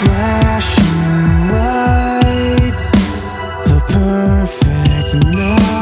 flashing lights, the perfect night.